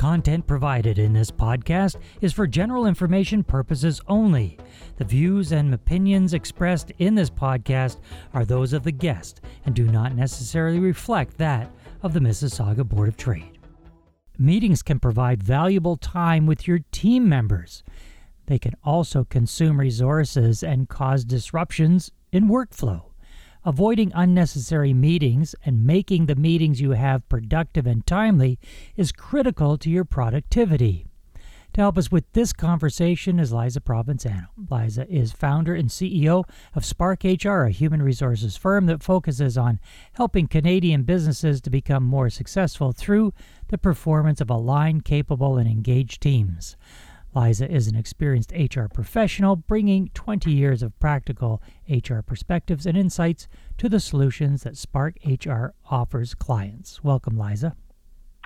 content provided in this podcast is for general information purposes only. The views and opinions expressed in this podcast are those of the guest and do not necessarily reflect that of the Mississauga Board of Trade. Meetings can provide valuable time with your team members. They can also consume resources and cause disruptions in workflow. Avoiding unnecessary meetings and making the meetings you have productive and timely is critical to your productivity. To help us with this conversation is Liza Provenzano. Liza is founder and CEO of Spark HR, a human resources firm that focuses on helping Canadian businesses to become more successful through the performance of aligned, capable, and engaged teams. Liza is an experienced HR professional, bringing 20 years of practical HR perspectives and insights to the solutions that Spark HR offers clients. Welcome, Liza.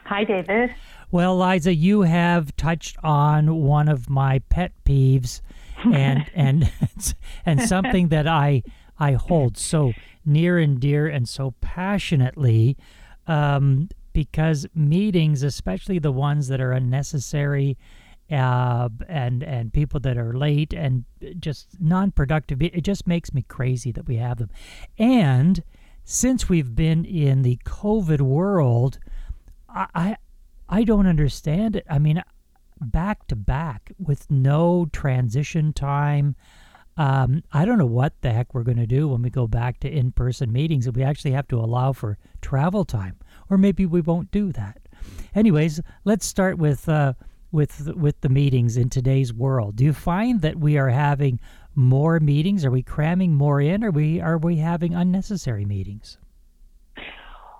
Hi, David. Well, Liza, you have touched on one of my pet peeves, and and and something that I I hold so near and dear and so passionately, um, because meetings, especially the ones that are unnecessary uh, and and people that are late and just non-productive. It just makes me crazy that we have them. And since we've been in the COVID world, I I, I don't understand it. I mean, back to back with no transition time. Um, I don't know what the heck we're going to do when we go back to in-person meetings. If we actually have to allow for travel time, or maybe we won't do that. Anyways, let's start with. Uh, with with the meetings in today's world? Do you find that we are having more meetings? Are we cramming more in? Or are we are we having unnecessary meetings?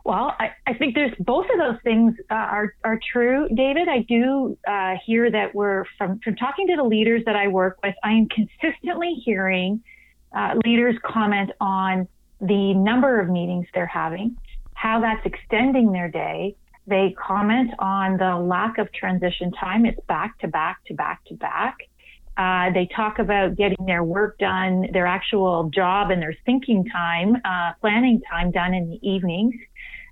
Well, I, I think there's both of those things uh, are are true, David. I do uh, hear that we're from from talking to the leaders that I work with. I am consistently hearing uh, leaders comment on the number of meetings they're having, how that's extending their day, they comment on the lack of transition time. It's back to back to back to back. Uh, they talk about getting their work done, their actual job and their thinking time, uh, planning time done in the evenings.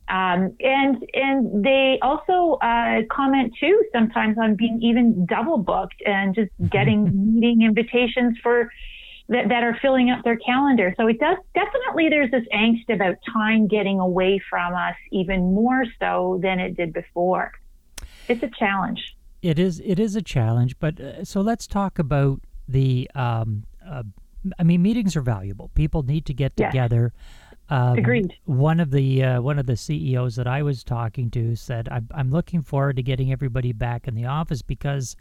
Um, and and they also uh, comment too sometimes on being even double booked and just getting meeting invitations for that, that are filling up their calendar. So it does definitely there's this angst about time getting away from us even more so than it did before. It's a challenge. It is. It is a challenge. But uh, so let's talk about the. Um, uh, I mean, meetings are valuable. People need to get together. Yes. Um, Agreed. One of the uh, one of the CEOs that I was talking to said, "I'm, I'm looking forward to getting everybody back in the office because."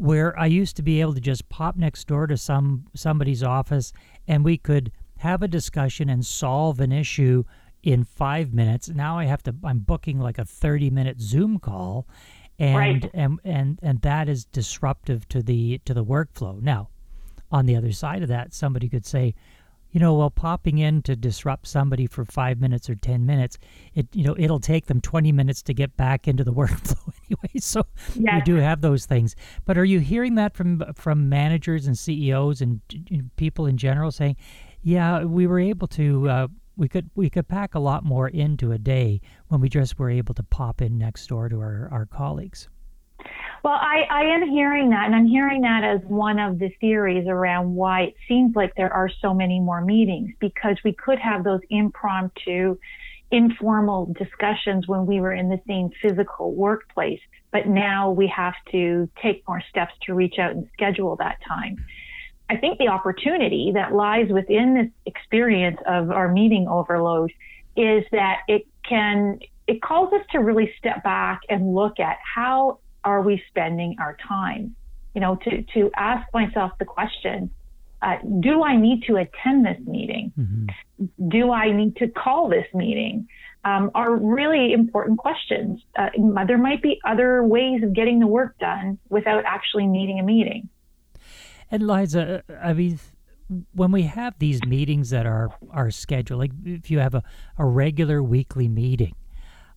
Where I used to be able to just pop next door to some somebody's office and we could have a discussion and solve an issue in five minutes. Now I have to I'm booking like a thirty minute Zoom call and right. and, and and that is disruptive to the to the workflow. Now, on the other side of that, somebody could say, you know, well, popping in to disrupt somebody for five minutes or ten minutes, it you know it'll take them twenty minutes to get back into the workflow anyway. So yes. you do have those things. But are you hearing that from from managers and CEOs and people in general saying, yeah, we were able to. Uh, we could we could pack a lot more into a day when we just were able to pop in next door to our, our colleagues. Well, I, I am hearing that, and I'm hearing that as one of the theories around why it seems like there are so many more meetings because we could have those impromptu, informal discussions when we were in the same physical workplace. But now we have to take more steps to reach out and schedule that time. I think the opportunity that lies within this experience of our meeting overload is that it can, it calls us to really step back and look at how are we spending our time? You know, to, to ask myself the question, uh, do I need to attend this meeting? Mm-hmm. Do I need to call this meeting? Um, are really important questions. Uh, there might be other ways of getting the work done without actually needing a meeting. And Liza, uh, I mean, when we have these meetings that are are scheduled, like if you have a, a regular weekly meeting,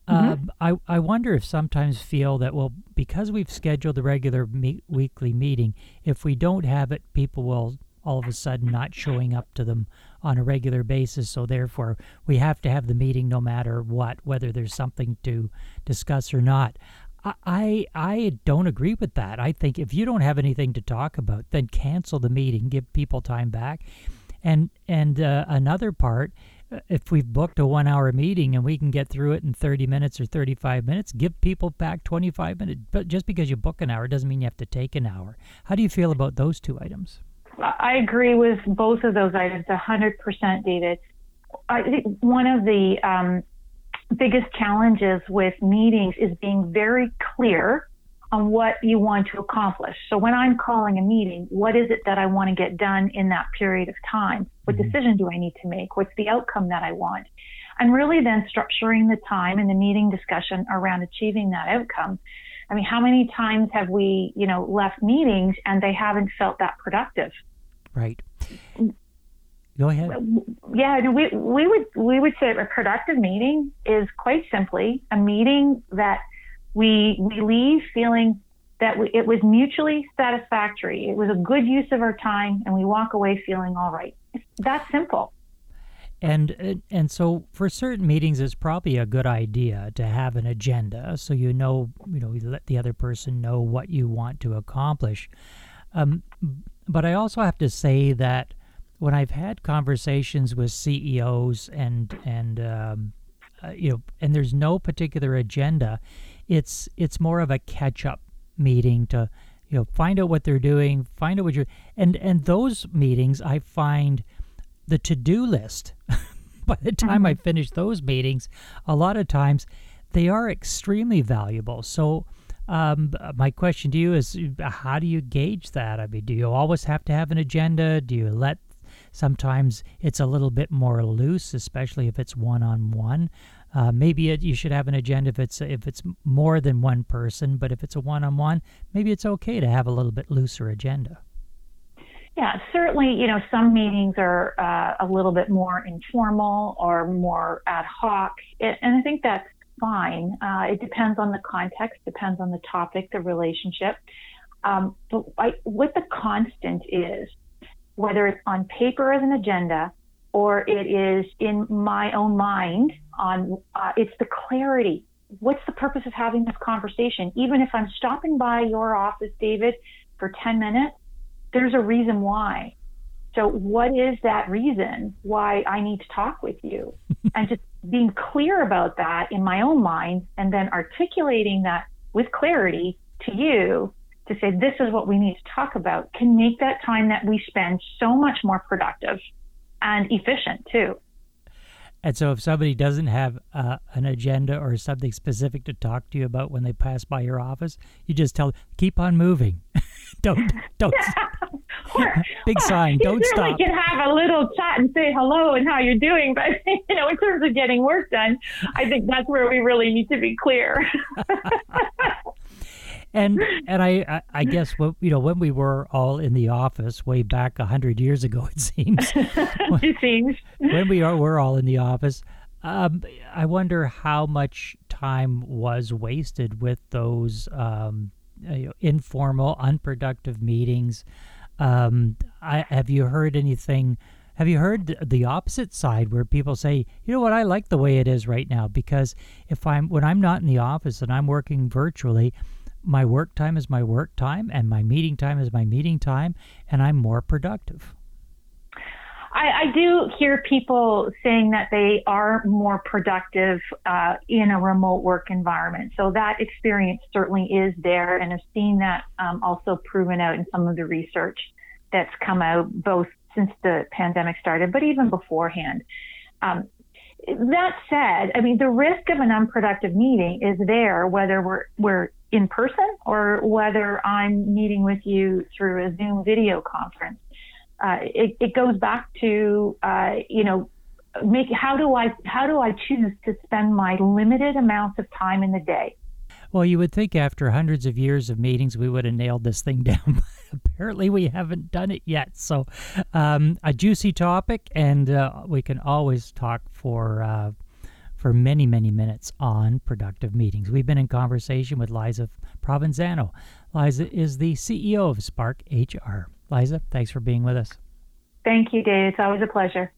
Mm-hmm. Uh, I, I wonder if sometimes feel that, well, because we've scheduled the regular weekly meeting, if we don't have it, people will all of a sudden not showing up to them on a regular basis. So therefore, we have to have the meeting no matter what, whether there's something to discuss or not. I I don't agree with that. I think if you don't have anything to talk about, then cancel the meeting, give people time back, and and uh, another part, uh, if we've booked a one-hour meeting and we can get through it in 30 minutes or 35 minutes, give people back 25 minutes. But just because you book an hour doesn't mean you have to take an hour. How do you feel about those two items? I agree with both of those items 100%, David. I think one of the um, biggest challenges with meetings is being very clear on what you want to accomplish. So when I'm calling a meeting, what is it that I want to get done in that period of time? What mm-hmm. decision do I need to make? What's the outcome that I want? And really then structuring the time and the meeting discussion around achieving that outcome. I mean, how many times have we, you know, left meetings and they haven't felt that productive? Right. Go ahead. Yeah, we we would we would say a productive meeting is quite simply a meeting that we we leave feeling that we, it was mutually satisfactory. It was a good use of our time, and we walk away feeling all right. It's that simple. And and so for certain meetings, it's probably a good idea to have an agenda, so you know you know you let the other person know what you want to accomplish. Um, but I also have to say that when I've had conversations with CEOs and and um, uh, you know, and there's no particular agenda, it's it's more of a catch up meeting to you know find out what they're doing, find out what you're and and those meetings I find the to do list. by the time mm-hmm. I finish those meetings, a lot of times they are extremely valuable. So. Um, my question to you is how do you gauge that? I mean, do you always have to have an agenda? Do you let Sometimes it's a little bit more loose, especially if it's one on one. maybe it, you should have an agenda if it's if it's more than one person, but if it's a one on one, maybe it's okay to have a little bit looser agenda. Yeah, certainly, you know, some meetings are uh, a little bit more informal or more ad hoc, it, and I think that's fine. Uh, it depends on the context, depends on the topic, the relationship. Um, but I, what the constant is, whether it's on paper as an agenda or it is in my own mind on uh, it's the clarity what's the purpose of having this conversation even if i'm stopping by your office david for 10 minutes there's a reason why so what is that reason why i need to talk with you and just being clear about that in my own mind and then articulating that with clarity to you to say this is what we need to talk about can make that time that we spend so much more productive and efficient too. And so, if somebody doesn't have uh, an agenda or something specific to talk to you about when they pass by your office, you just tell them, keep on moving. don't, don't. or, big sign. Don't stop. You can have a little chat and say hello and how you're doing, but you know, in terms of getting work done, I think that's where we really need to be clear and and I, I guess what you know when we were all in the office way back a hundred years ago it seems it seems when we are we're all in the office um, I wonder how much time was wasted with those um, you know, informal unproductive meetings um, I, have you heard anything have you heard the opposite side where people say, you know what, I like the way it is right now because if I'm when I'm not in the office and I'm working virtually, my work time is my work time and my meeting time is my meeting time and I'm more productive. I, I do hear people saying that they are more productive uh, in a remote work environment. So that experience certainly is there, and I've seen that um, also proven out in some of the research that's come out both since the pandemic started, but even beforehand. Um, that said, I mean, the risk of an unproductive meeting is there, whether we're, we're in person or whether I'm meeting with you through a Zoom video conference. Uh, it, it, goes back to, uh, you know, make, how do I, how do I choose to spend my limited amounts of time in the day? Well, you would think after hundreds of years of meetings, we would have nailed this thing down. Apparently, we haven't done it yet. So, um, a juicy topic, and uh, we can always talk for uh, for many, many minutes on productive meetings. We've been in conversation with Liza Provenzano. Liza is the CEO of Spark HR. Liza, thanks for being with us. Thank you, Dave. It's always a pleasure.